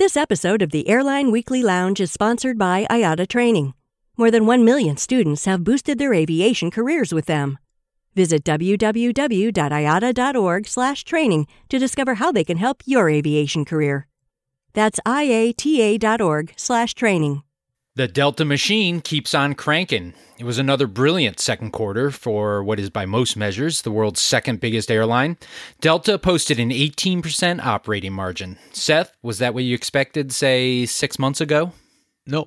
This episode of the Airline Weekly Lounge is sponsored by IATA Training. More than 1 million students have boosted their aviation careers with them. Visit www.iata.org/training to discover how they can help your aviation career. That's iata.org/training. The Delta machine keeps on cranking. It was another brilliant second quarter for what is, by most measures, the world's second biggest airline. Delta posted an 18% operating margin. Seth, was that what you expected, say, six months ago? No.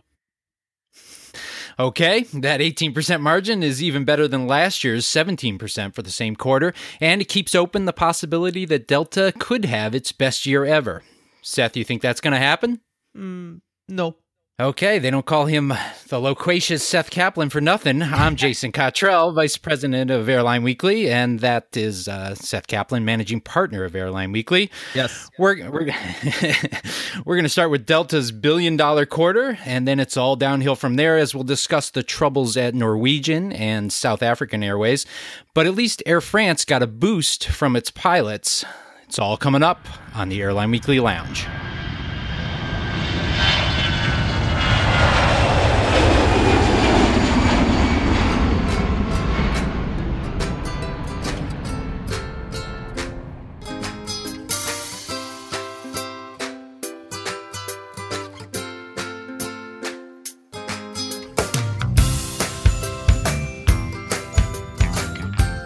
Okay, that 18% margin is even better than last year's 17% for the same quarter, and it keeps open the possibility that Delta could have its best year ever. Seth, you think that's going to happen? Mm, no. Okay, they don't call him the loquacious Seth Kaplan for nothing. I'm Jason Cottrell, Vice President of Airline Weekly, and that is uh, Seth Kaplan, Managing Partner of Airline Weekly. Yes, we're we're we're going to start with Delta's billion dollar quarter, and then it's all downhill from there as we'll discuss the troubles at Norwegian and South African Airways. But at least Air France got a boost from its pilots. It's all coming up on the Airline Weekly Lounge.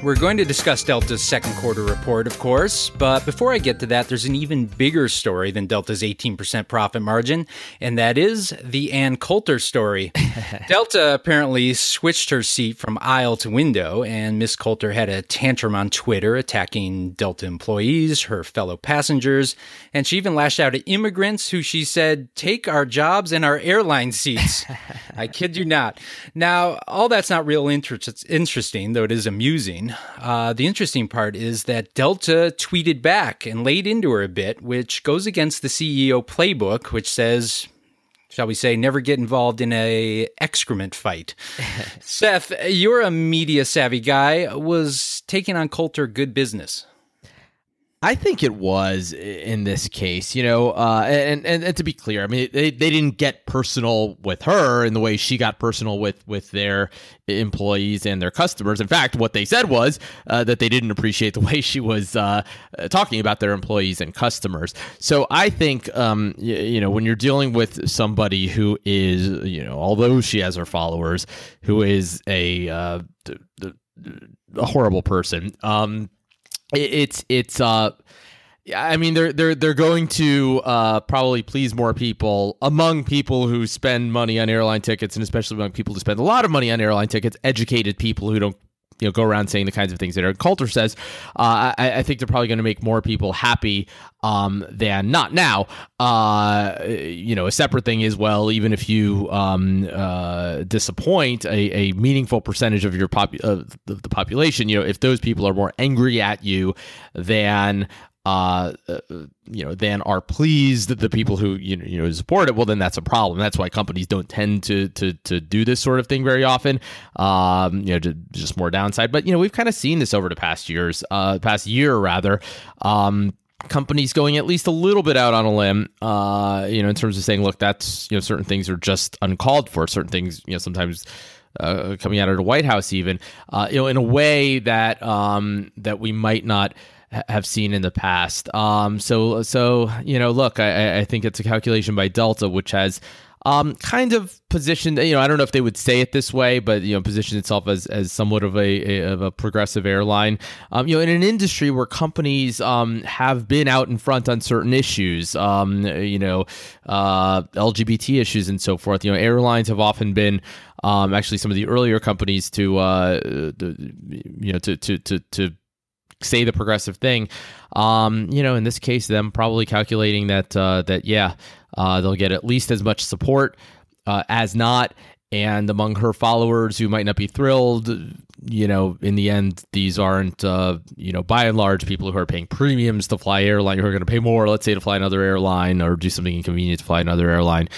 We're going to discuss Delta's second quarter report, of course, but before I get to that, there's an even bigger story than Delta's 18% profit margin, and that is the Ann Coulter story. Delta apparently switched her seat from aisle to window, and Miss Coulter had a tantrum on Twitter attacking Delta employees, her fellow passengers, and she even lashed out at immigrants who she said, Take our jobs and our airline seats. I kid you not. Now, all that's not real inter- interesting, though it is amusing. Uh, the interesting part is that Delta tweeted back and laid into her a bit, which goes against the CEO playbook, which says, shall we say, never get involved in a excrement fight. Seth, you're a media savvy guy. Was taking on Coulter good business? I think it was in this case, you know, uh, and, and and to be clear, I mean, they, they didn't get personal with her in the way she got personal with with their employees and their customers. In fact, what they said was uh, that they didn't appreciate the way she was uh, talking about their employees and customers. So I think, um, you, you, know, when you're dealing with somebody who is, you know, although she has her followers, who is a uh, a horrible person. Um, it's it's uh yeah, I mean, they're they're they're going to uh, probably please more people among people who spend money on airline tickets, and especially among people who spend a lot of money on airline tickets. Educated people who don't you know go around saying the kinds of things that Eric Coulter says. Uh, I, I, think they're probably going to make more people happy um, than not. Now, uh, you know, a separate thing is well, even if you um, uh, disappoint a, a, meaningful percentage of your pop of the, population, you know, if those people are more angry at you than uh, uh, you know, then are pleased that the people who you know, you know support it, well, then that's a problem. That's why companies don't tend to to to do this sort of thing very often. Um, you know, to, just more downside. But you know, we've kind of seen this over the past years, uh, past year rather. Um, companies going at least a little bit out on a limb, uh, you know, in terms of saying, look, that's you know, certain things are just uncalled for. Certain things, you know, sometimes. Uh, coming out of the White House, even uh, you know, in a way that um, that we might not have seen in the past. Um, so so you know, look, I, I think it's a calculation by Delta, which has um, kind of positioned. You know, I don't know if they would say it this way, but you know, positioned itself as as somewhat of a, a of a progressive airline. Um, you know, in an industry where companies um, have been out in front on certain issues, um, you know, uh, LGBT issues and so forth. You know, airlines have often been um, actually some of the earlier companies to uh, the, you know to to to to say the progressive thing. Um, you know, in this case, them probably calculating that uh, that yeah, uh, they'll get at least as much support uh, as not. And among her followers who might not be thrilled, you know, in the end, these aren't, uh, you know, by and large, people who are paying premiums to fly airline who are going to pay more, let's say, to fly another airline or do something inconvenient to fly another airline,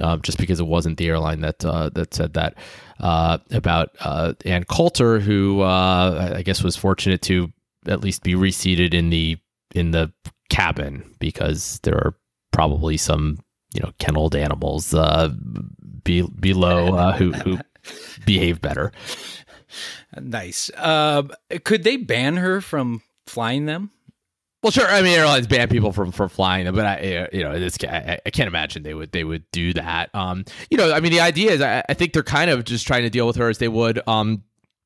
uh, just because it wasn't the airline that uh, that said that uh, about uh, Ann Coulter, who I guess was fortunate to at least be reseated in the in the cabin because there are probably some you know kenneled animals uh, be, below uh, who who behave better. Nice. Uh, could they ban her from flying them? Well, sure. I mean, airlines ban people from from flying them, but I, you know, this I, I can't imagine they would they would do that. Um, you know, I mean, the idea is, I, I think they're kind of just trying to deal with her as they would um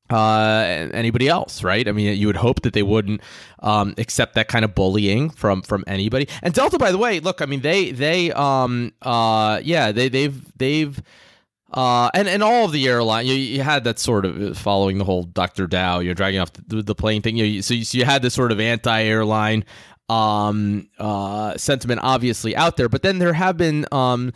uh, anybody else, right? I mean, you would hope that they wouldn't um, accept that kind of bullying from from anybody. And Delta, by the way, look, I mean, they they um uh yeah they they've they've uh, and and all of the airline, you, you had that sort of uh, following the whole Dr. Dao, you're dragging off the, the plane thing. You, so, you, so you had this sort of anti-airline um, uh, sentiment, obviously out there. But then there have been um,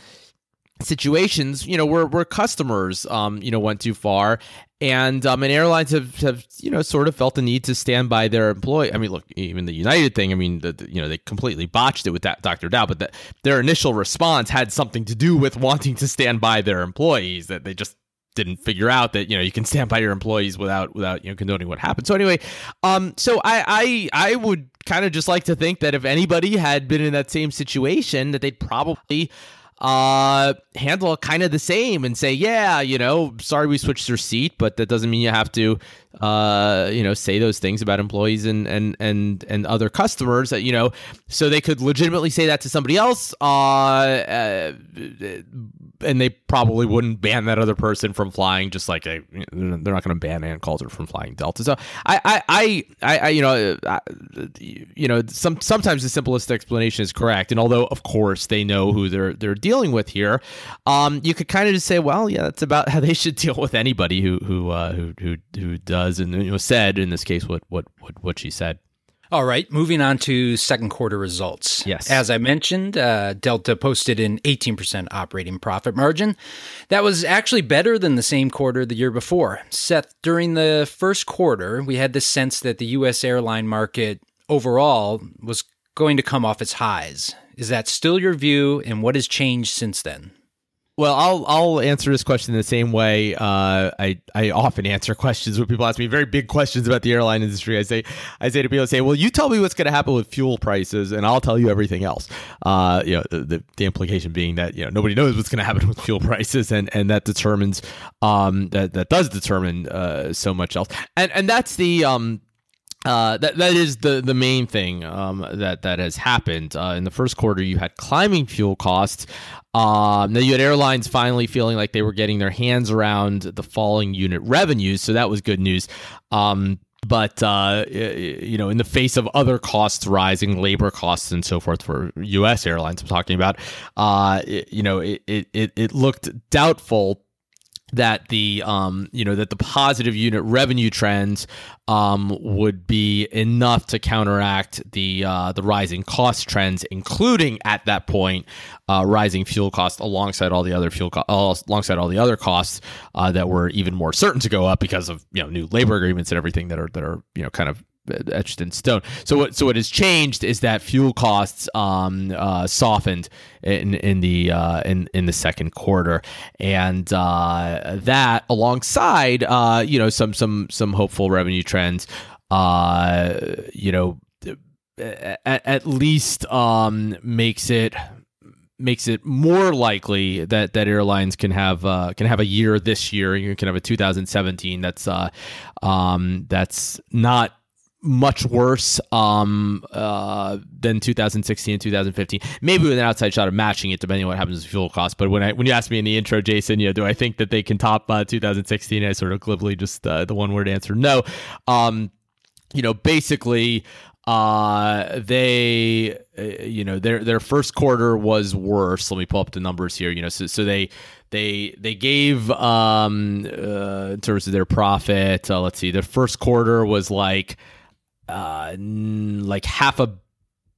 situations, you know, where where customers, um, you know, went too far, and um, and airlines have, have you know sort of felt the need to stand by their employee. I mean, look, even the United thing. I mean, the, the, you know they completely botched it with that Dr. Dao, but the, their initial response had something to do with wanting to stand by their employees. That they just didn't figure out that you know you can stand by your employees without without you know condoning what happened. So anyway, um, so I I I would kind of just like to think that if anybody had been in that same situation, that they'd probably uh, handle kind of the same and say, yeah, you know, sorry we switched your seat, but that doesn't mean you have to, uh, you know, say those things about employees and and and and other customers. That you know, so they could legitimately say that to somebody else. Uh, uh and they probably wouldn't ban that other person from flying, just like they're not going to ban Ann Coulter from flying Delta. So I, I, I, I you know, I, you know, some sometimes the simplest explanation is correct, and although of course they know who they're they're dealing with here, um, you could kind of just say, well, yeah, that's about how they should deal with anybody who who uh, who who who does and you know said in this case what what what what she said. All right, moving on to second quarter results. Yes. As I mentioned, uh, Delta posted an 18% operating profit margin. That was actually better than the same quarter the year before. Seth, during the first quarter, we had the sense that the U.S. airline market overall was going to come off its highs. Is that still your view, and what has changed since then? Well, I'll I'll answer this question the same way uh, I I often answer questions when people ask me very big questions about the airline industry. I say I say to people, I say, well, you tell me what's going to happen with fuel prices, and I'll tell you everything else. Uh, you know, the, the, implication being that you know nobody knows what's going to happen with fuel prices, and and that determines um that that does determine uh, so much else, and and that's the um uh, that that is the the main thing um, that that has happened uh, in the first quarter. You had climbing fuel costs. Um, now you had airlines finally feeling like they were getting their hands around the falling unit revenues, so that was good news. Um, but uh, you know, in the face of other costs rising, labor costs and so forth for U.S. airlines, I'm talking about, uh, you know, it, it it looked doubtful that the um you know that the positive unit revenue trends um would be enough to counteract the uh the rising cost trends including at that point uh rising fuel costs alongside all the other fuel co- alongside all the other costs uh that were even more certain to go up because of you know new labor agreements and everything that are that are you know kind of etched in stone. So what so what has changed is that fuel costs um, uh, softened in in the uh, in in the second quarter, and uh, that alongside uh, you know some some some hopeful revenue trends, uh, you know, at, at least um, makes it makes it more likely that that airlines can have uh, can have a year this year. You can have a 2017 that's uh, um, that's not much worse um, uh, than 2016 and 2015. Maybe with an outside shot of matching it, depending on what happens with fuel costs. But when I when you asked me in the intro, Jason, you know, do I think that they can top uh, 2016? I sort of glibly just uh, the one word answer, no. Um, you know, basically, uh, they, uh, you know, their their first quarter was worse. Let me pull up the numbers here. You know, so so they they they gave um uh, in terms of their profit. Uh, let's see, their first quarter was like uh, like half a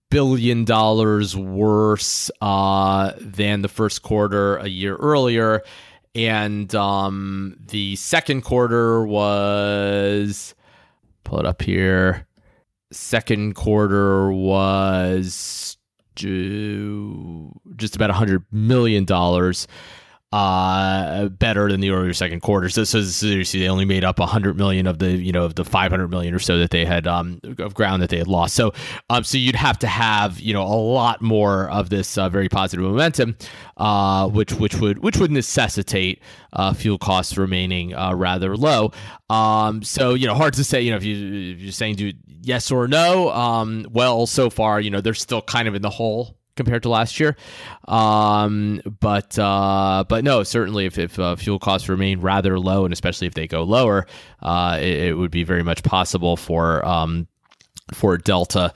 billion dollars worse uh, than the first quarter a year earlier. And um, the second quarter was, pull it up here. Second quarter was just about a $100 million uh, better than the earlier second quarter. So, so seriously, they only made up 100 million of the you know of the 500 million or so that they had um, of ground that they had lost. So, um, so you'd have to have you know a lot more of this uh, very positive momentum, uh, which which would which would necessitate uh, fuel costs remaining uh, rather low. Um, so you know, hard to say. You know, if, you, if you're saying do yes or no. Um, well, so far, you know, they're still kind of in the hole compared to last year. Um, but uh, but no, certainly if, if uh, fuel costs remain rather low, and especially if they go lower, uh, it, it, would be very much possible for um, for Delta.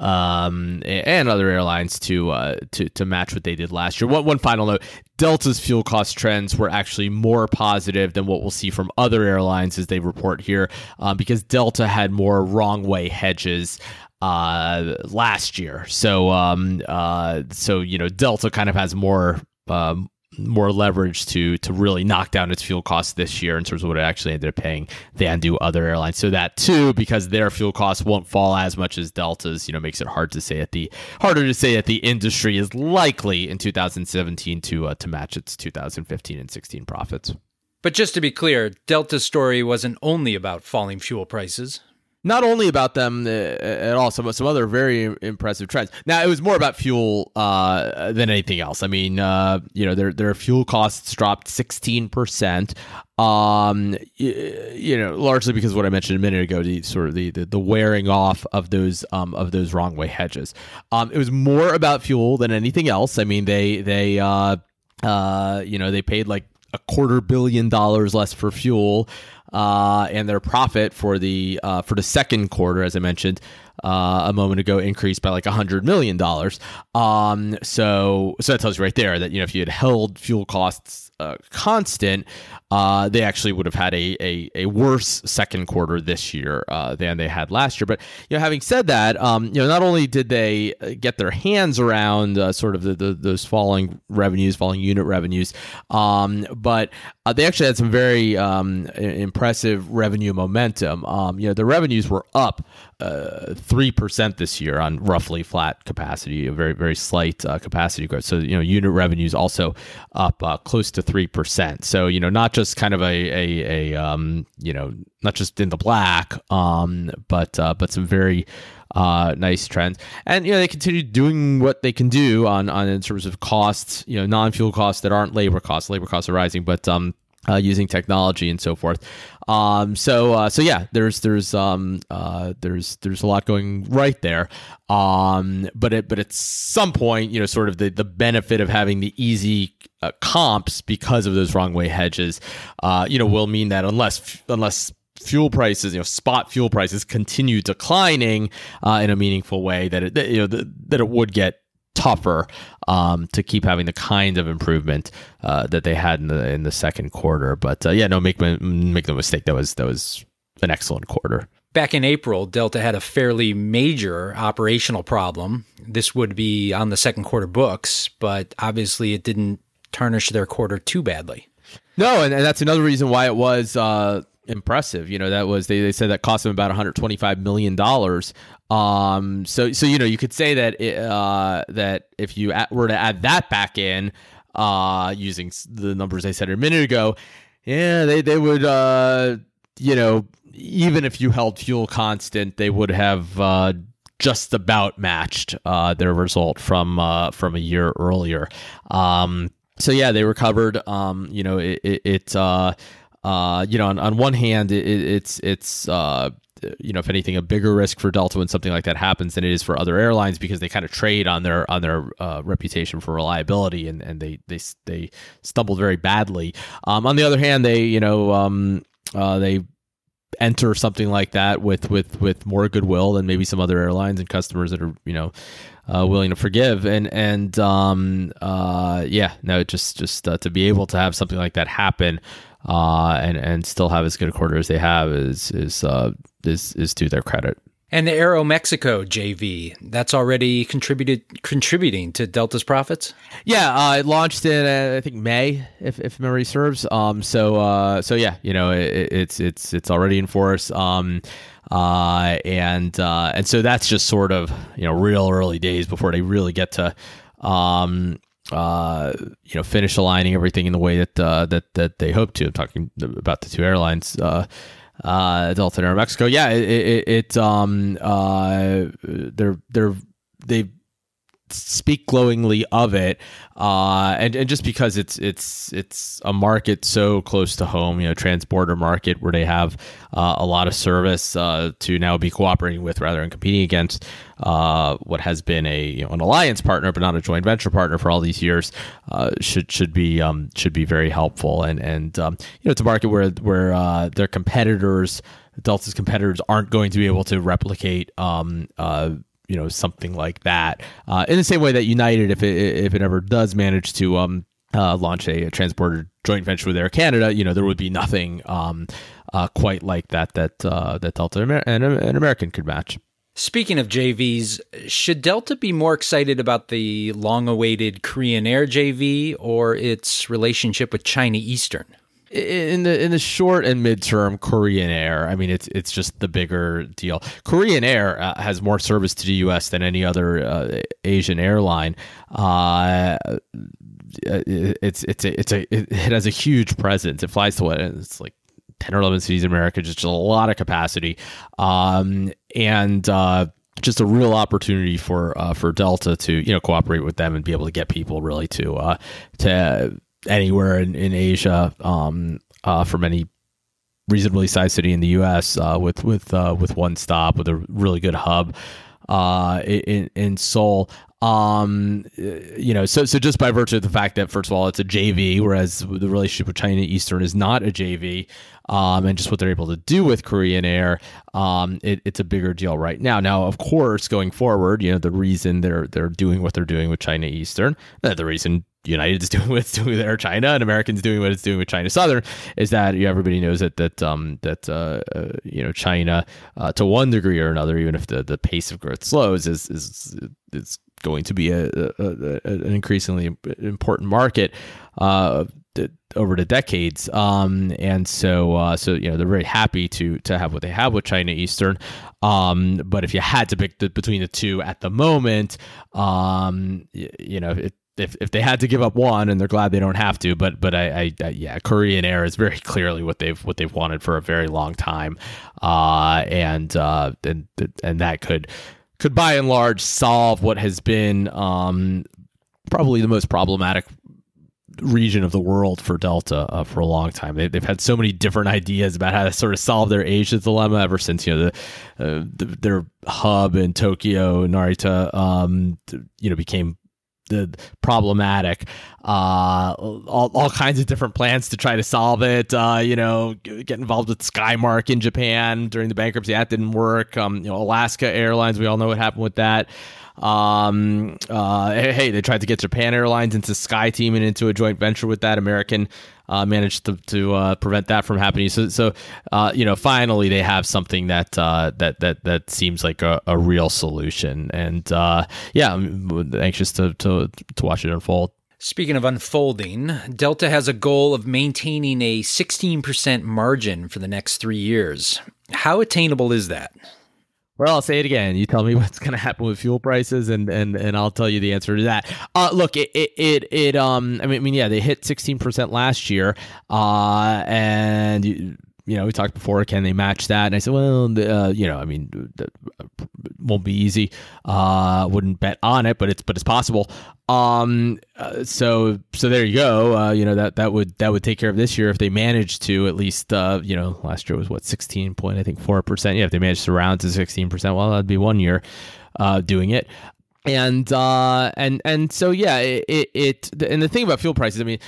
Um, and other airlines to uh, to to match what they did last year. One one final note: Delta's fuel cost trends were actually more positive than what we'll see from other airlines as they report here, um, because Delta had more wrong way hedges uh, last year. So um, uh, so you know Delta kind of has more um, more leverage to to really knock down its fuel costs this year in terms of what it actually ended up paying than do other airlines. So that too, because their fuel costs won't fall as much as Delta's, you know, makes it hard to say at the harder to say that the industry is likely in 2017 to uh, to match its 2015 and 16 profits. But just to be clear, Delta's story wasn't only about falling fuel prices not only about them uh, at all, some some other very impressive trends. Now it was more about fuel uh, than anything else. I mean, uh, you know, their their fuel costs dropped sixteen percent. Um, you, you, know, largely because of what I mentioned a minute ago, the sort of the, the, the wearing off of those um, of those wrong way hedges. Um, it was more about fuel than anything else. I mean, they they uh, uh, you know they paid like a quarter billion dollars less for fuel uh, and their profit for the uh, for the second quarter, as I mentioned uh, a moment ago, increased by like a hundred million dollars. Um, so so that tells you right there that you know if you had held fuel costs uh, constant, uh, they actually would have had a, a, a worse second quarter this year uh, than they had last year. But you know, having said that, um, you know, not only did they uh, get their hands around uh, sort of the, the, those falling revenues, falling unit revenues, um, but uh, they actually had some very um, impressive revenue momentum. Um, you know, the revenues were up three percent this year on roughly flat capacity, a very very slight capacity growth. So you know, unit revenues also up close to three percent. So you know, not just kind of a a, a um, you know not just in the black, um, but uh, but some very uh, nice trends. And you know they continue doing what they can do on on in terms of costs, you know, non fuel costs that aren't labor costs. Labor costs are rising, but um, uh, using technology and so forth. Um, so uh, so yeah, there's there's um, uh, there's there's a lot going right there. Um, but it, but at some point, you know, sort of the the benefit of having the easy uh, comps because of those wrong way hedges, uh, you know, will mean that unless unless fuel prices, you know, spot fuel prices continue declining uh, in a meaningful way, that it that, you know the, that it would get tougher um, to keep having the kind of improvement uh, that they had in the in the second quarter. But uh, yeah, no, make make no mistake, that was that was an excellent quarter. Back in April, Delta had a fairly major operational problem. This would be on the second quarter books, but obviously it didn't tarnish their quarter too badly. No, and, and that's another reason why it was uh, impressive. You know, that was they, they said that cost them about 125 million dollars. Um, so so you know you could say that it, uh, that if you were to add that back in, uh, using the numbers I said a minute ago, yeah, they they would uh, you know even if you held fuel constant, they would have uh, just about matched uh, their result from uh, from a year earlier. Um, so yeah, they recovered. Um, you know, it, it, it uh, uh, you know, on, on one hand, it, it's it's uh, you know, if anything, a bigger risk for Delta when something like that happens than it is for other airlines because they kind of trade on their on their uh, reputation for reliability and, and they they they stumbled very badly. Um, on the other hand, they you know um, uh, they enter something like that with with with more goodwill than maybe some other airlines and customers that are you know uh, willing to forgive and and um, uh, yeah no just just uh, to be able to have something like that happen uh, and and still have as good a quarter as they have is is uh, is is to their credit. And the Aeromexico JV, that's already contributed contributing to Delta's profits. Yeah, uh, it launched in uh, I think May, if, if memory serves. Um, so uh, so yeah, you know, it, it's it's it's already in force. Um, uh, and uh, and so that's just sort of you know real early days before they really get to um, uh, you know, finish aligning everything in the way that uh, that that they hope to. I'm talking about the two airlines, uh, uh, Delta and Aeromexico. Yeah, it, it, it um, uh, they're they're they speak glowingly of it, uh, and and just because it's it's it's a market so close to home, you know, transborder market where they have uh, a lot of service uh, to now be cooperating with rather than competing against uh, what has been a you know, an alliance partner but not a joint venture partner for all these years uh, should should be um, should be very helpful and and um, you know it's a market where where uh, their competitors. Delta's competitors aren't going to be able to replicate um, you know something like that. Uh, in the same way that United, if it if it ever does manage to um, uh, launch a, a, transborder joint venture with Air Canada, you know there would be nothing um, uh, quite like that that uh, that Delta and, and American could match. Speaking of JVs, should Delta be more excited about the long-awaited Korean Air JV or its relationship with China Eastern? In the in the short and midterm, Korean Air. I mean, it's it's just the bigger deal. Korean Air uh, has more service to the U.S. than any other uh, Asian airline. Uh, it's it's a, it's a it has a huge presence. It flies to what it's like 10 or 11 cities in America, just a lot of capacity. Um, and uh, just a real opportunity for uh, for Delta to you know cooperate with them and be able to get people really to uh, to anywhere in, in Asia um, uh, from any reasonably sized city in the U.S. Uh, with with uh, with one stop with a really good hub uh, in in Seoul. Um, you know, so so just by virtue of the fact that first of all it's a JV, whereas the relationship with China Eastern is not a JV, um, and just what they're able to do with Korean Air, um, it, it's a bigger deal right now. Now, of course, going forward, you know, the reason they're they're doing what they're doing with China Eastern, uh, the reason United is doing what it's doing with Air China and Americans doing what it's doing with China Southern is that everybody knows that that um, that uh, uh, you know China uh, to one degree or another, even if the, the pace of growth slows, is is is going to be a, a, a an increasingly important market uh, over the decades. Um, and so so uh, so you know they're very happy to to have what they have with China Eastern. Um, but if you had to pick the, between the two at the moment, um, you, you know it if, if they had to give up one and they're glad they don't have to but but I, I, I, yeah Korean Air is very clearly what they've what they've wanted for a very long time uh, and uh, and and that could could by and large solve what has been um, probably the most problematic region of the world for Delta uh, for a long time. They, have had so many different ideas about how to sort of solve their Asia dilemma ever since you know the, uh, the their hub in Tokyo, Narita, um, you know became the problematic. Uh, all, all kinds of different plans to try to solve it. Uh, you know, get involved with Skymark in Japan during the bankruptcy. That didn't work. Um, you know, Alaska Airlines. We all know what happened with that. Um, uh, hey, they tried to get Japan Airlines into SkyTeam and into a joint venture with that. American uh, managed to, to uh, prevent that from happening. So, so uh, you know, finally they have something that uh, that that that seems like a, a real solution. And uh, yeah, I'm anxious to, to to watch it unfold. Speaking of unfolding, Delta has a goal of maintaining a 16% margin for the next three years. How attainable is that? Well, I'll say it again. You tell me what's going to happen with fuel prices, and and and I'll tell you the answer to that. Uh, look, it it it, it um, I mean, I mean, yeah, they hit sixteen percent last year, uh, and you know, we talked before, can they match that? And I said, well, uh, you know, I mean, that won't be easy. Uh, wouldn't bet on it, but it's but it's possible. Um, uh, so so there you go. Uh, you know that that would that would take care of this year if they managed to at least. Uh, you know, last year was what sixteen point I think four percent. Yeah, if they managed to round to sixteen percent, well, that'd be one year uh, doing it and uh and and so yeah it, it, it and the thing about fuel prices i mean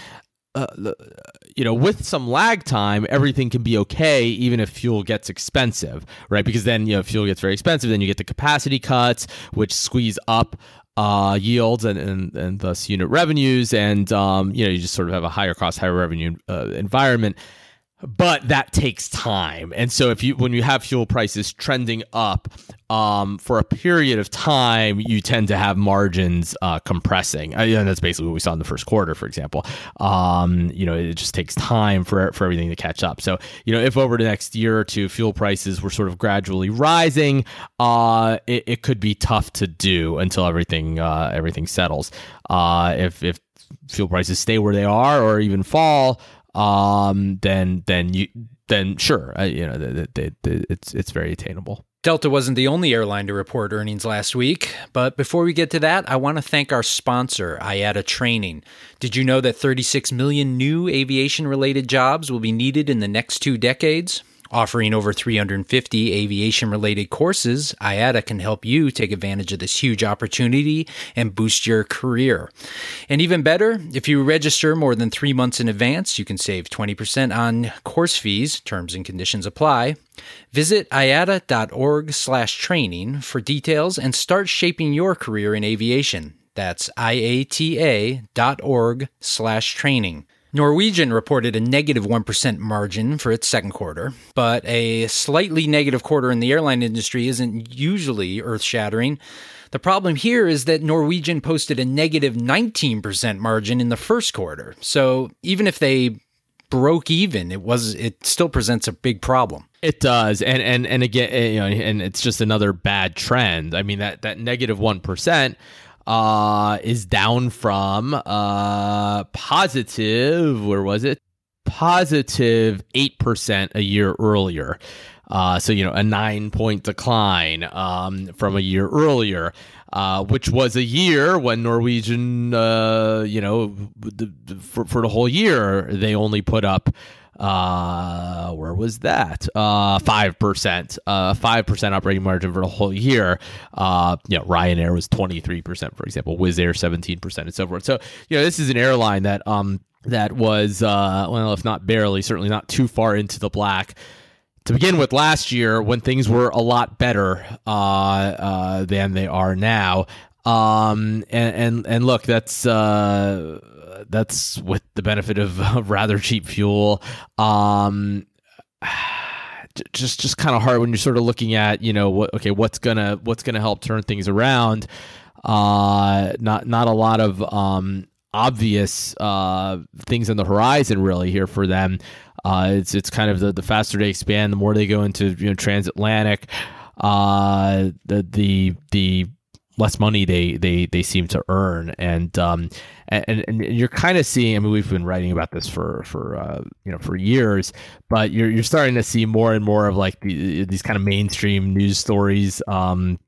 uh, you know, with some lag time, everything can be okay, even if fuel gets expensive, right? Because then, you know, fuel gets very expensive, then you get the capacity cuts, which squeeze up uh, yields and, and, and thus unit revenues. And, um, you know, you just sort of have a higher cost, higher revenue uh, environment. But that takes time. And so if you when you have fuel prices trending up um, for a period of time, you tend to have margins uh, compressing. Uh, and that's basically what we saw in the first quarter, for example. Um, you know, it just takes time for for everything to catch up. So you know, if over the next year or two fuel prices were sort of gradually rising, uh, it, it could be tough to do until everything uh, everything settles. Uh, if if fuel prices stay where they are or even fall um, then then you then sure, uh, you know, the, the, the, it's it's very attainable. Delta wasn't the only airline to report earnings last week, but before we get to that, I want to thank our sponsor, IATA Training. Did you know that 36 million new aviation related jobs will be needed in the next two decades? Offering over 350 aviation related courses, IATA can help you take advantage of this huge opportunity and boost your career. And even better, if you register more than three months in advance, you can save 20% on course fees. Terms and conditions apply. Visit iata.org slash training for details and start shaping your career in aviation. That's iata.org slash training. Norwegian reported a negative 1 margin for its second quarter, but a slightly negative quarter in the airline industry isn't usually earth shattering. The problem here is that Norwegian posted a negative 19% margin in the first quarter. So even if they broke even, it was it still presents a big problem. It does, and and and again, eh, you know, and it's just another bad trend. I mean that that negative one percent uh, is down from uh, positive, where was it? Positive 8% a year earlier. Uh, so, you know, a nine point decline um, from a year earlier, uh, which was a year when Norwegian, uh, you know, the, for, for the whole year, they only put up uh, where was that? Uh, five percent, uh, five percent operating margin for the whole year. Uh, you know, Ryanair was twenty three percent, for example. Wizz Air seventeen percent, and so forth. So, you know, this is an airline that um that was uh well, if not barely, certainly not too far into the black to begin with last year when things were a lot better uh, uh, than they are now. Um, and, and, and look, that's, uh, that's with the benefit of, rather cheap fuel. Um, just just kind of hard when you're sort of looking at you know what okay what's gonna what's gonna help turn things around. Uh, not not a lot of um, obvious uh, things on the horizon really here for them. Uh, it's it's kind of the, the faster they expand, the more they go into you know transatlantic. Uh, the the the less money they they they seem to earn and um and and you're kind of seeing I mean we've been writing about this for for uh, you know for years but you're you're starting to see more and more of like the, these kind of mainstream news stories um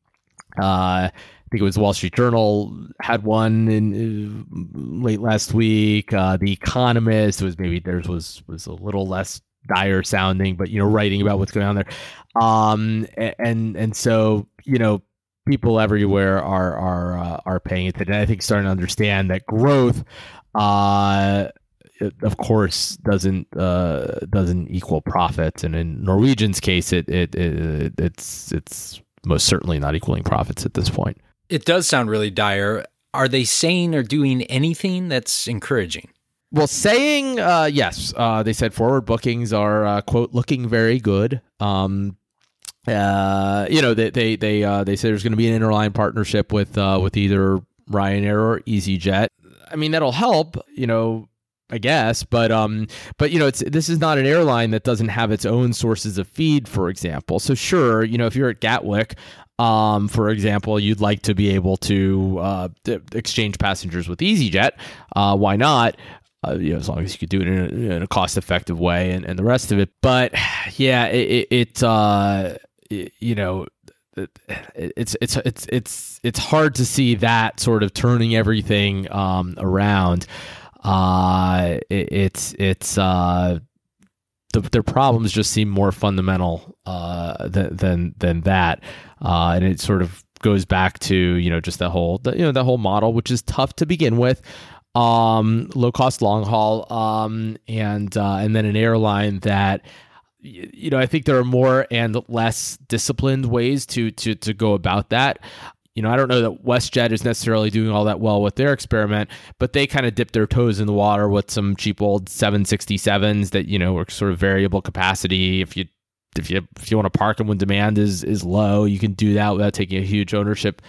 uh I think it was Wall Street Journal had one in uh, late last week. Uh, the Economist was maybe theirs was was a little less dire sounding, but you know, writing about what's going on there. Um, and and so you know, people everywhere are are uh, are paying attention. I think starting to understand that growth, uh, of course, doesn't uh, doesn't equal profits, and in Norwegian's case, it, it, it it's it's most certainly not equaling profits at this point. It does sound really dire. Are they saying or doing anything that's encouraging? Well, saying uh, yes, uh, they said forward bookings are uh, quote looking very good. Um, uh, you know, they they they uh, they say there's going to be an interline partnership with uh, with either Ryanair or EasyJet. I mean, that'll help. You know, I guess, but um, but you know, it's this is not an airline that doesn't have its own sources of feed, for example. So sure, you know, if you're at Gatwick, um, for example, you'd like to be able to uh, exchange passengers with EasyJet. Uh, why not? Uh, you know, as long as you could do it in a, in a cost-effective way, and, and the rest of it. But yeah, it, it, it uh, you know it's it's it's it's it's hard to see that sort of turning everything um, around. Uh, it, it's it's uh, the, their problems just seem more fundamental uh, than than than that, uh, and it sort of goes back to you know just that whole the, you know that whole model, which is tough to begin with. Um, low cost long haul, um, and uh, and then an airline that you know, I think there are more and less disciplined ways to to to go about that. you know, I don't know that WestJet is necessarily doing all that well with their experiment, but they kind of dipped their toes in the water with some cheap old 767s that, you know, are sort of variable capacity. If you if you if you want to park them when demand is is low, you can do that without taking a huge ownership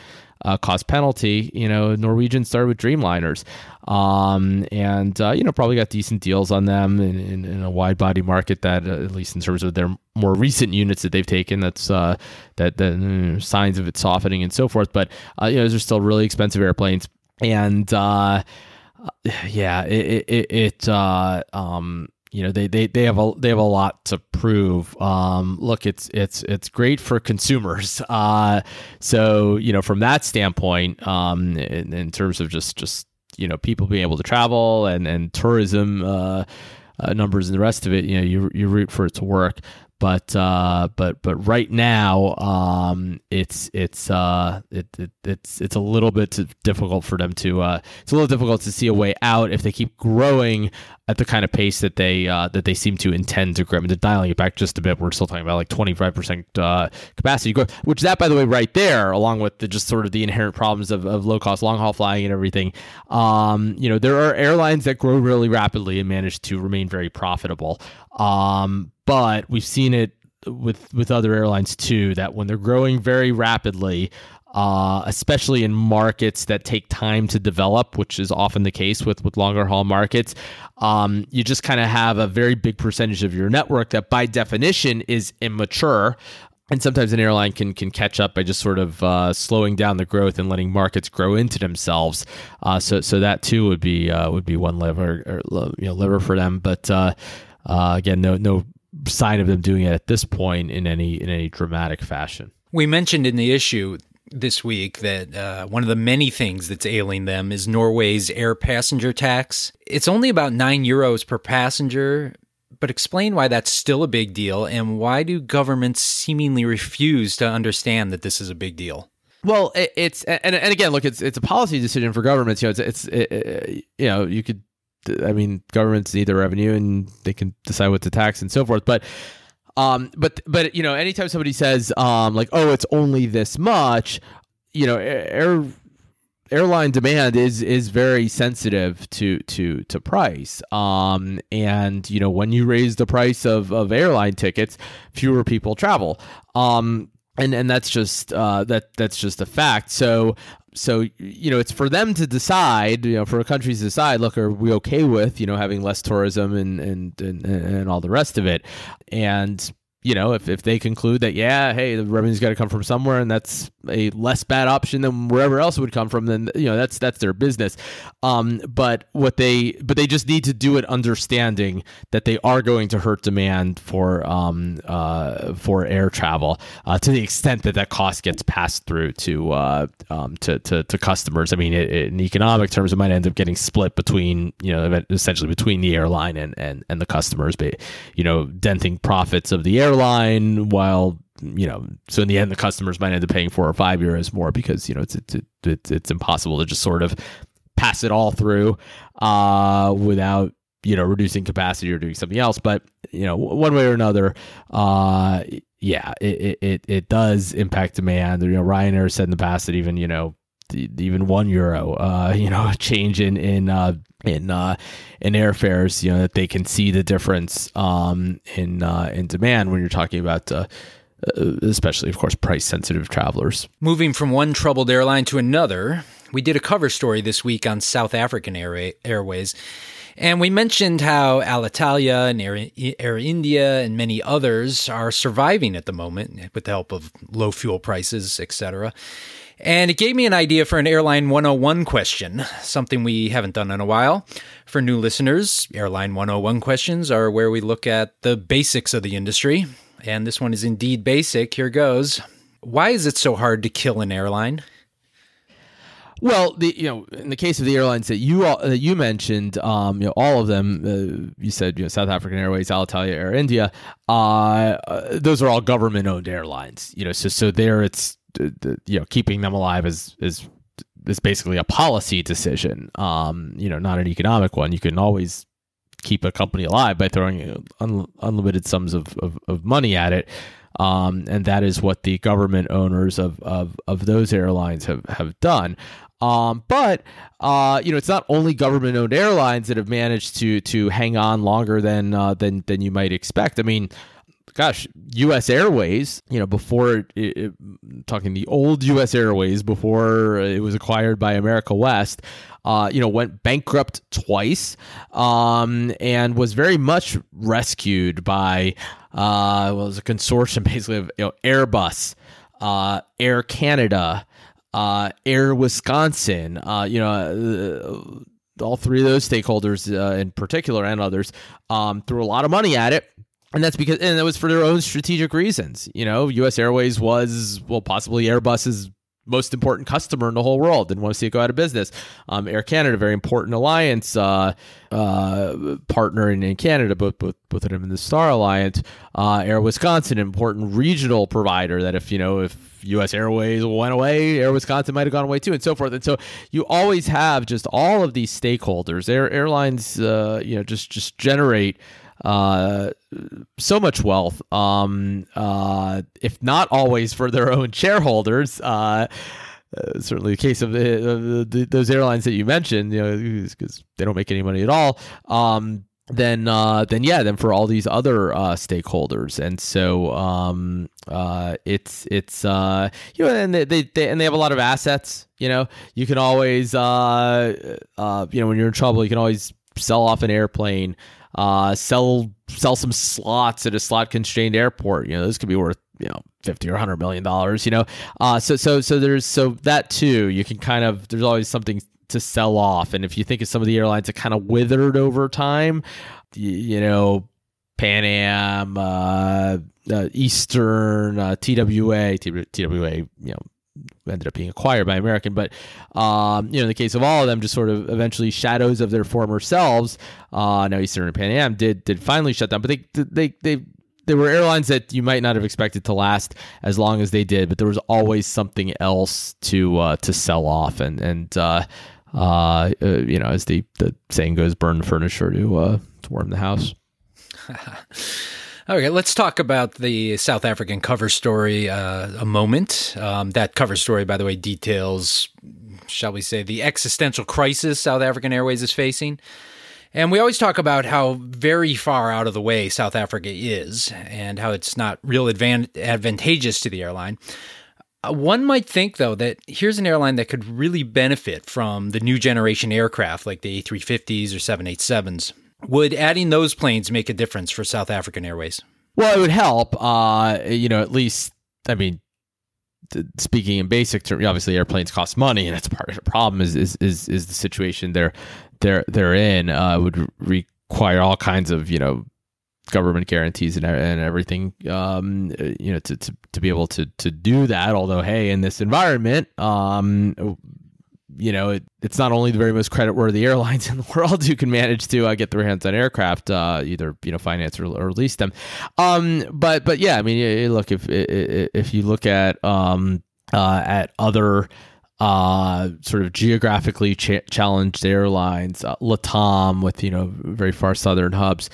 uh, cost penalty. You know, Norwegian started with Dreamliners, um, and uh, you know probably got decent deals on them in, in, in a wide body market that, uh, at least in terms of their more recent units that they've taken, that's uh, that the mm, signs of it softening and so forth. But uh, you know, those are still really expensive airplanes, and uh, yeah, it it, it um, you know they, they they have a they have a lot to prove. Um, look, it's it's it's great for consumers. Uh, so you know from that standpoint, um, in, in, terms of just just you know people being able to travel and and tourism uh, uh, numbers and the rest of it, you know you you root for it to work but uh, but but right now um, it's it's uh, it, it, it's it's a little bit difficult for them to uh, it's a little difficult to see a way out if they keep growing at the kind of pace that they uh, that they seem to intend to grow. I mean, dialing it back just a bit, we're still talking about like 25 percent uh, capacity growth, which that by the way, right there, along with the just sort of the inherent problems of, of low cost long haul flying and everything. Um, you know, there are airlines that grow really rapidly and manage to remain very profitable. Um, but we've seen it with with other airlines too that when they're growing very rapidly uh, especially in markets that take time to develop, which is often the case with, with longer haul markets. Um, you just kind of have a very big percentage of your network that, by definition, is immature. And sometimes an airline can can catch up by just sort of uh, slowing down the growth and letting markets grow into themselves. Uh, so so that too would be uh, would be one lever or, you know lever for them. But uh, uh, again, no no sign of them doing it at this point in any in any dramatic fashion. We mentioned in the issue this week that uh, one of the many things that's ailing them is Norway's air passenger tax. It's only about nine euros per passenger, but explain why that's still a big deal and why do governments seemingly refuse to understand that this is a big deal? Well, it, it's and, and again, look, it's it's a policy decision for governments. You know, it's it's it, you know you could I mean, governments need the revenue and they can decide what to tax and so forth. But, um, but, but you know, anytime somebody says, um, like, oh, it's only this much, you know, air airline demand is is very sensitive to to to price. Um, and you know, when you raise the price of of airline tickets, fewer people travel. Um, and and that's just uh, that that's just a fact. So so you know it's for them to decide you know for countries to decide look are we okay with you know having less tourism and and and, and all the rest of it and you know, if, if they conclude that, yeah, hey, the revenue's got to come from somewhere and that's a less bad option than wherever else it would come from, then, you know, that's, that's their business. Um, but what they, but they just need to do it understanding that they are going to hurt demand for, um, uh, for air travel, uh, to the extent that that cost gets passed through to, uh, um, to, to, to customers. I mean, it, it, in economic terms, it might end up getting split between, you know, essentially between the airline and, and, and the customers, but, you know, denting profits of the airline airline while you know so in the end the customers might end up paying four or five euros more because you know it's it's it's, it's impossible to just sort of pass it all through uh, without you know reducing capacity or doing something else. But you know one way or another uh, yeah it, it it does impact demand. You know ryanair said in the past that even you know even one euro, uh, you know, change in in uh, in uh, in airfares, you know, that they can see the difference um, in uh, in demand when you're talking about. Uh, uh, especially, of course, price sensitive travelers. Moving from one troubled airline to another, we did a cover story this week on South African Air- Airways. And we mentioned how Alitalia and Air, Air India and many others are surviving at the moment with the help of low fuel prices, etc. And it gave me an idea for an Airline 101 question, something we haven't done in a while. For new listeners, Airline 101 questions are where we look at the basics of the industry. And this one is indeed basic. Here goes. Why is it so hard to kill an airline? Well, the you know, in the case of the airlines that you all, that you mentioned, um, you know, all of them, uh, you said, you know, South African Airways, Alitalia, Air India, uh, uh, those are all government-owned airlines. You know, so so there, it's you know keeping them alive is is is basically a policy decision. Um, you know, not an economic one. You can always keep a company alive by throwing un- unlimited sums of, of, of money at it. um, and that is what the government owners of of, of those airlines have have done. Um, but uh, you know, it's not only government-owned airlines that have managed to to hang on longer than uh, than than you might expect. I mean, gosh, U.S. Airways, you know, before it, it, talking the old U.S. Airways before it was acquired by America West, uh, you know, went bankrupt twice, um, and was very much rescued by uh, well, it was a consortium basically of you know, Airbus, uh, Air Canada, uh, Air Wisconsin, uh, you know. Uh, all three of those stakeholders, in particular, and others, um, threw a lot of money at it and that's because and that was for their own strategic reasons you know? Us airways was well possibly airbus's most important customer in the whole world didn't want to see it go out of business. Um, air canada very important alliance uh, uh, partner in, in, canada both, both both of them in the star alliance. Uh, air wisconsin important regional provider that if you know if us airways went away air wisconsin might have gone away too and so forth. And so you always have just all of these stakeholders air airlines uh, you know just just generate uh, so much wealth. Um, uh, if not always for their own shareholders. Uh, uh certainly the case of the, the, those airlines that you mentioned, you know, because they don't make any money at all. Um, then, uh, then yeah, then for all these other uh, stakeholders, and so um, uh, it's it's uh, you know, and they, they, they and they have a lot of assets. You know, you can always uh, uh, you know when you're in trouble, you can always sell off an airplane uh, sell sell some slots at a slot constrained airport. You know, those could be worth you know fifty or hundred million dollars. You know, uh, so so so there's so that too. You can kind of there's always something to sell off, and if you think of some of the airlines that kind of withered over time, you, you know, Pan Am, uh, uh, Eastern, uh, TWA, TWA, you know, ended up being acquired by American. But um, you know, in the case of all of them, just sort of eventually shadows of their former selves. Uh, now Eastern and Pan Am did did finally shut down, but they they they. There were airlines that you might not have expected to last as long as they did, but there was always something else to uh, to sell off, and and uh, uh, uh you know, as the, the saying goes, burn furniture to uh, to warm the house. Okay, let's talk about the South African cover story uh, a moment. Um, that cover story, by the way, details, shall we say, the existential crisis South African Airways is facing. And we always talk about how very far out of the way South Africa is and how it's not real advan- advantageous to the airline. Uh, one might think, though, that here's an airline that could really benefit from the new generation aircraft like the A350s or 787s. Would adding those planes make a difference for South African Airways? Well, it would help. Uh, you know, at least, I mean, speaking in basic terms, obviously airplanes cost money, and that's part of the problem. Is is is, is the situation they're they're they're in uh, would require all kinds of you know government guarantees and, and everything um, you know to, to, to be able to to do that although hey in this environment um, you know, it, it's not only the very most credit-worthy airlines in the world who can manage to uh, get their hands on aircraft, uh, either you know finance or, or lease them. Um, but but yeah, I mean, look if if you look at um, uh, at other uh, sort of geographically ch- challenged airlines, uh, Latam with you know very far southern hubs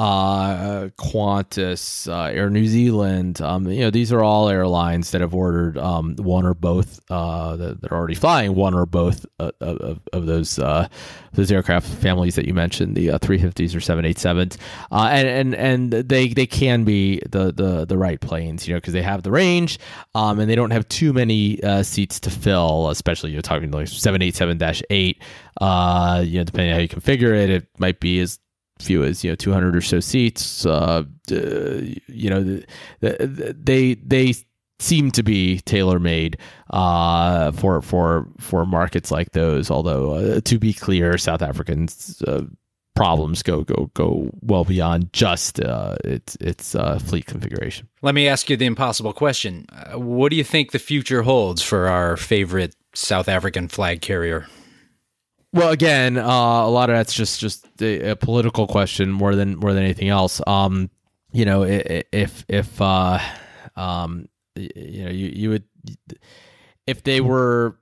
uh, Qantas, uh, Air New Zealand. Um, you know, these are all airlines that have ordered um, one or both uh, that, that, are already flying one or both uh, of, of those uh, those aircraft families that you mentioned, the 350s uh, or 787s, and and and they they can be the the the right planes, you know, because they have the range, um, and they don't have too many seats to fill, especially you're talking like 787-8. you know, depending on how you configure it, it might be as few as you know 200 or so seats. Uh, you know, the, the, they they seem to be tailor made uh, for for for markets like those. Although uh, to be clear, South Africans. Uh, problems go go go well beyond just uh, its its uh, fleet configuration. Let me ask you the impossible question: uh, What do you think the future holds for our favorite South African flag carrier? Well, again, uh, a lot of that's just just a, a, political question more than more than anything else. Um, you know, if if uh, um, you know, you you would if they were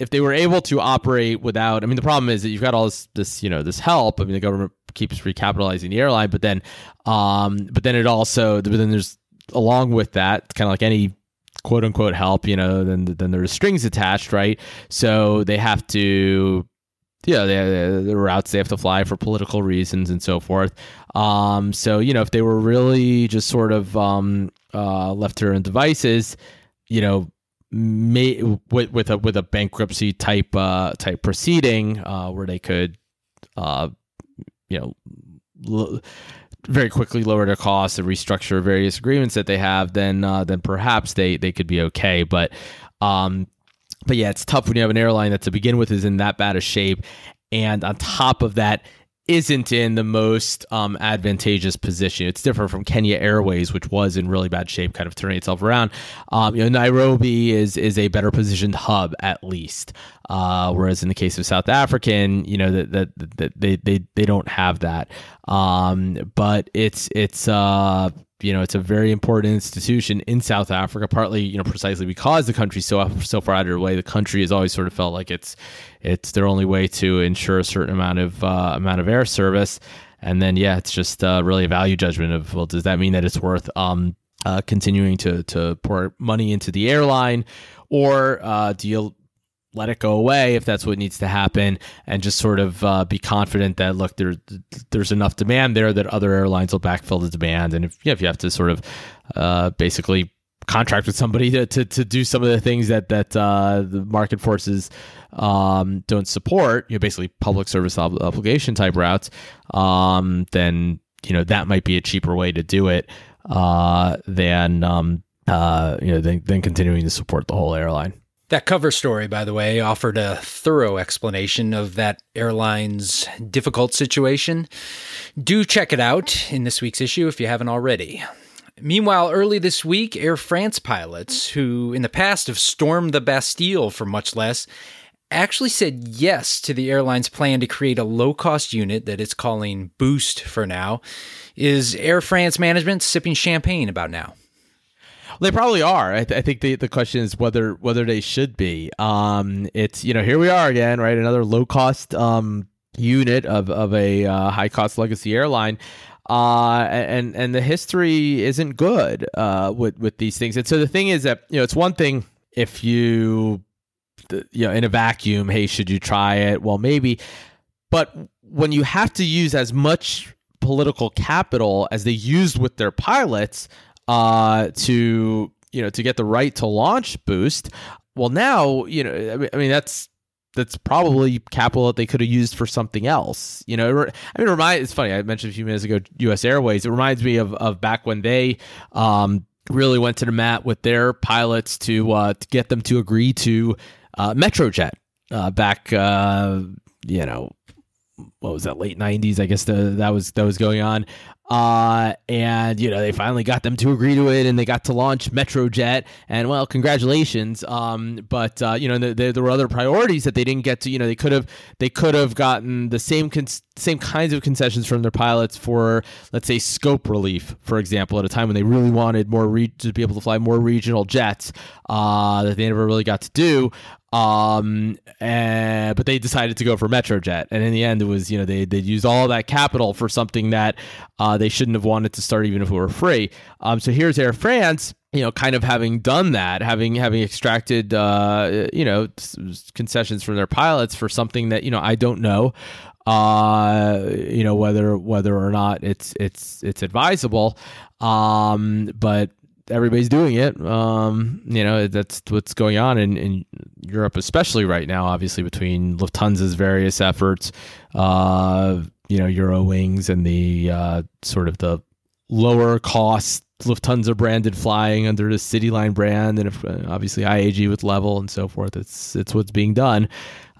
if they were able to operate without. I mean, the problem is that you've got all this this you know this help. I mean, the government keeps recapitalizing the airline, but then um, but then it also but then there's along with that, kind of like any quote unquote help, you know, then then there's strings attached, right? So they have to yeah, the, the routes they have to fly for political reasons and so forth. Um, so you know, if they were really just sort of um, uh, left to their own devices, you know, may, with with a with a bankruptcy type uh, type proceeding uh, where they could, uh, you know. L- very quickly lower their costs and restructure various agreements that they have, then uh, then perhaps they they could be okay. But um, but yeah, it's tough when you have an airline that to begin with is in that bad a shape, and on top of that, isn't in the most um, advantageous position. It's different from Kenya Airways, which was in really bad shape, kind of turning itself around. Um, you know, Nairobi is is a better positioned hub at least, uh, whereas in the case of South African, you know that that, that they, they they don't have that. Um, but it's it's uh, you know it's a very important institution in South Africa, partly you know precisely because the country's so so far out of their way. The country has always sort of felt like it's it's their only way to ensure a certain amount of uh, amount of air service. And then yeah, it's just uh, really a value judgment of well, does that mean that it's worth um, uh, continuing to to pour money into the airline, or uh, do you let it go away if that's what needs to happen, and just sort of uh, be confident that look there there's enough demand there that other airlines will backfill the demand, and if yeah, if you have to sort of uh, basically contract with somebody to, to, to do some of the things that that uh, the market forces um, don't support, you know, basically public service ob- obligation type routes, um, then you know that might be a cheaper way to do it uh, than um, uh, you know than, than continuing to support the whole airline. That cover story, by the way, offered a thorough explanation of that airline's difficult situation. Do check it out in this week's issue if you haven't already. Meanwhile, early this week, Air France pilots, who in the past have stormed the Bastille for much less, actually said yes to the airline's plan to create a low cost unit that it's calling Boost for now. Is Air France management sipping champagne about now? They probably are. I, th- I, think the, the question is whether whether they should be. Um, it's you know here we are again, right? Another low cost um, unit of of a uh, high cost legacy airline. Uh, and and the history isn't good uh, with with these things. And so the thing is that you know it's one thing if you you know in a vacuum, hey, should you try it? Well, maybe, but when you have to use as much political capital as they used with their pilots, uh, to you know to get the right to launch Boost. Well, now you know I mean that's that's probably capital that they could have used for something else. You know, I mean, it remind, it's funny. I mentioned a few minutes ago, U.S. Airways. It reminds me of of back when they um, really went to the mat with their pilots to uh, to get them to agree to uh, MetroJet uh, back. Uh, you know, what was that? Late '90s, I guess. The, that was that was going on. Uh, and you know they finally got them to agree to it, and they got to launch MetroJet. And well, congratulations. Um, but uh, you know there, there were other priorities that they didn't get to. You know they could have they could have gotten the same con- same kinds of concessions from their pilots for let's say scope relief, for example, at a time when they really wanted more re- to be able to fly more regional jets uh, that they never really got to do. Um, and, but they decided to go for MetroJet, and in the end, it was you know they they used all that capital for something that uh, they shouldn't have wanted to start even if it were free. Um, so here's Air France, you know, kind of having done that, having having extracted uh, you know concessions from their pilots for something that you know I don't know, uh, you know whether whether or not it's it's it's advisable, um, but everybody's doing it. Um, you know, that's what's going on in, in Europe, especially right now, obviously, between Lufthansa's various efforts, uh, you know, Eurowings and the uh, sort of the lower cost Lufthansa branded flying under the CityLine brand, and if, uh, obviously IAG with Level and so forth. It's it's what's being done,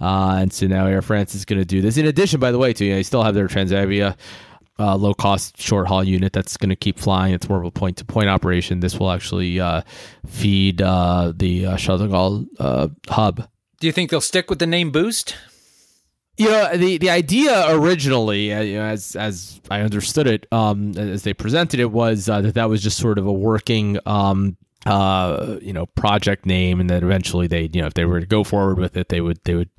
uh, and so now Air France is going to do this. In addition, by the way, to you know, they still have their Transavia uh, low cost short haul unit that's going to keep flying. It's more of a point to point operation. This will actually uh, feed uh, the uh, Charles uh, hub. Do you think they'll stick with the name Boost? You know, the the idea originally, uh, as as I understood it, um, as they presented it, was uh, that that was just sort of a working um, uh, you know, project name, and then eventually they, you know, if they were to go forward with it, they would they would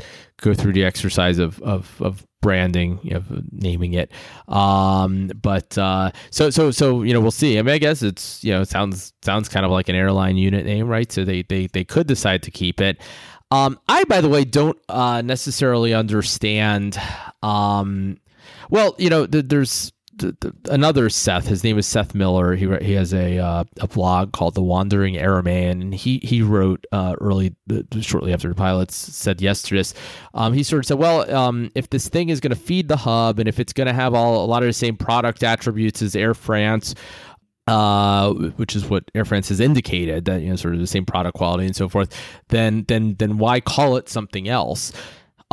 go through the exercise of of, of branding, you know, naming it. Um, but uh, so so so you know, we'll see. I mean, I guess it's you know, it sounds sounds kind of like an airline unit name, right? So they they they could decide to keep it. Um, I, by the way, don't uh, necessarily understand. Um, well, you know, there's the, the, another Seth. His name is Seth Miller. He he has a uh, a blog called The Wandering Aramean, and he he wrote uh, early shortly after the pilots said yes to this. Um, he sort of said, well, um, if this thing is going to feed the hub, and if it's going to have all a lot of the same product attributes as Air France. Uh, which is what Air France has indicated that you know sort of the same product quality and so forth. Then then then why call it something else?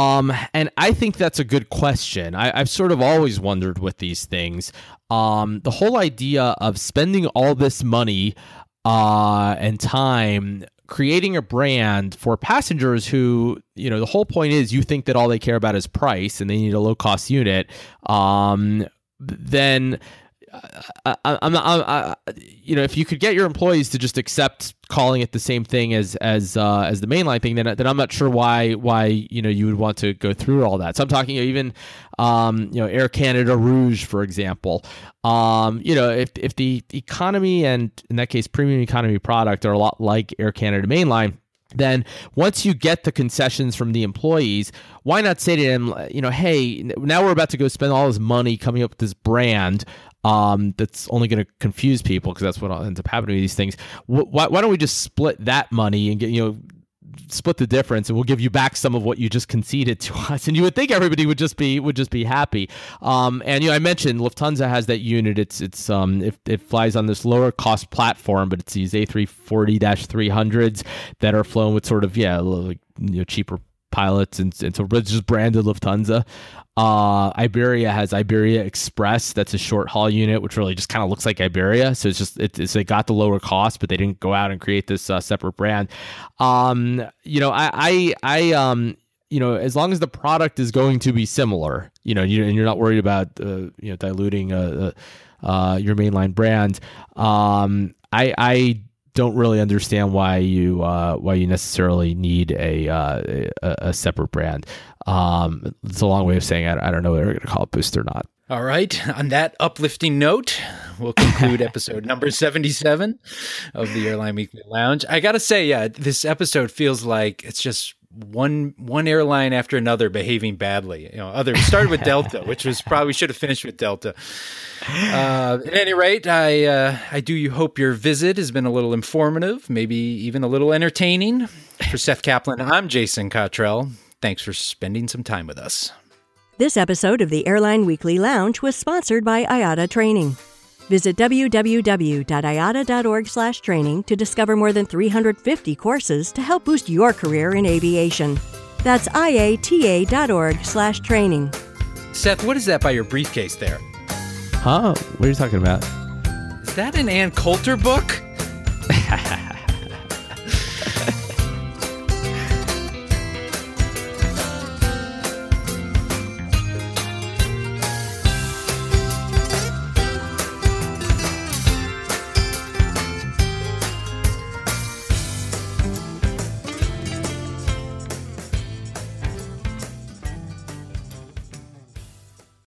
Um, and I think that's a good question. I, have sort of always wondered with these things. Um, the whole idea of spending all this money uh, and time creating a brand for passengers who, you know, the whole point is you think that all they care about is price and they need a low cost unit. Um, then I, am I, you know, if you could get your employees to just accept calling it the same thing as as uh, as the mainline thing, then then I'm not sure why why you know you would want to go through all that. So I'm talking you know, even um, you know Air Canada Rouge, for example. Um, you know, if if the economy and in that case premium economy product are a lot like Air Canada mainline then once you get the concessions from the employees, why not say to them, you know, hey, now we're about to go spend all this money coming up with this brand um, that's only going to confuse people because that's what ends up happening with these things. Why, why don't we just split that money and get you know split the difference and we'll give you back some of what you just conceded to us and you would think everybody would just be would just be happy um, and you know i mentioned lufthansa has that unit it's it's um it, it flies on this lower cost platform but it's these a340-300s that are flown with sort of yeah like you know cheaper pilots and, and so it's just branded lufthansa uh, Iberia has Iberia Express. That's a short haul unit, which really just kind of looks like Iberia. So it's just it's, they got the lower cost, but they didn't go out and create this uh, separate brand. Um, you know, I I, I um, you know, as long as the product is going to be similar, you know, and you're not worried about uh, you know diluting uh, uh, uh your mainline brand. Um, I I don't really understand why you uh, why you necessarily need a, uh, a, a separate brand. Um, it's a long way of saying I, I don't know whether we're going to call it Boost or not. All right. On that uplifting note, we'll conclude episode number 77 of the Airline Weekly Lounge. I got to say, yeah, this episode feels like it's just one one airline after another behaving badly. You know, other started with Delta, which was probably should have finished with Delta. Uh, at any rate, I uh, I do hope your visit has been a little informative, maybe even a little entertaining. For Seth Kaplan, I'm Jason Cottrell. Thanks for spending some time with us. This episode of the Airline Weekly Lounge was sponsored by IATA Training. Visit www.iata.org/training to discover more than 350 courses to help boost your career in aviation. That's iata.org/training. Seth, what is that by your briefcase there? Huh? What are you talking about? Is that an Ann Coulter book?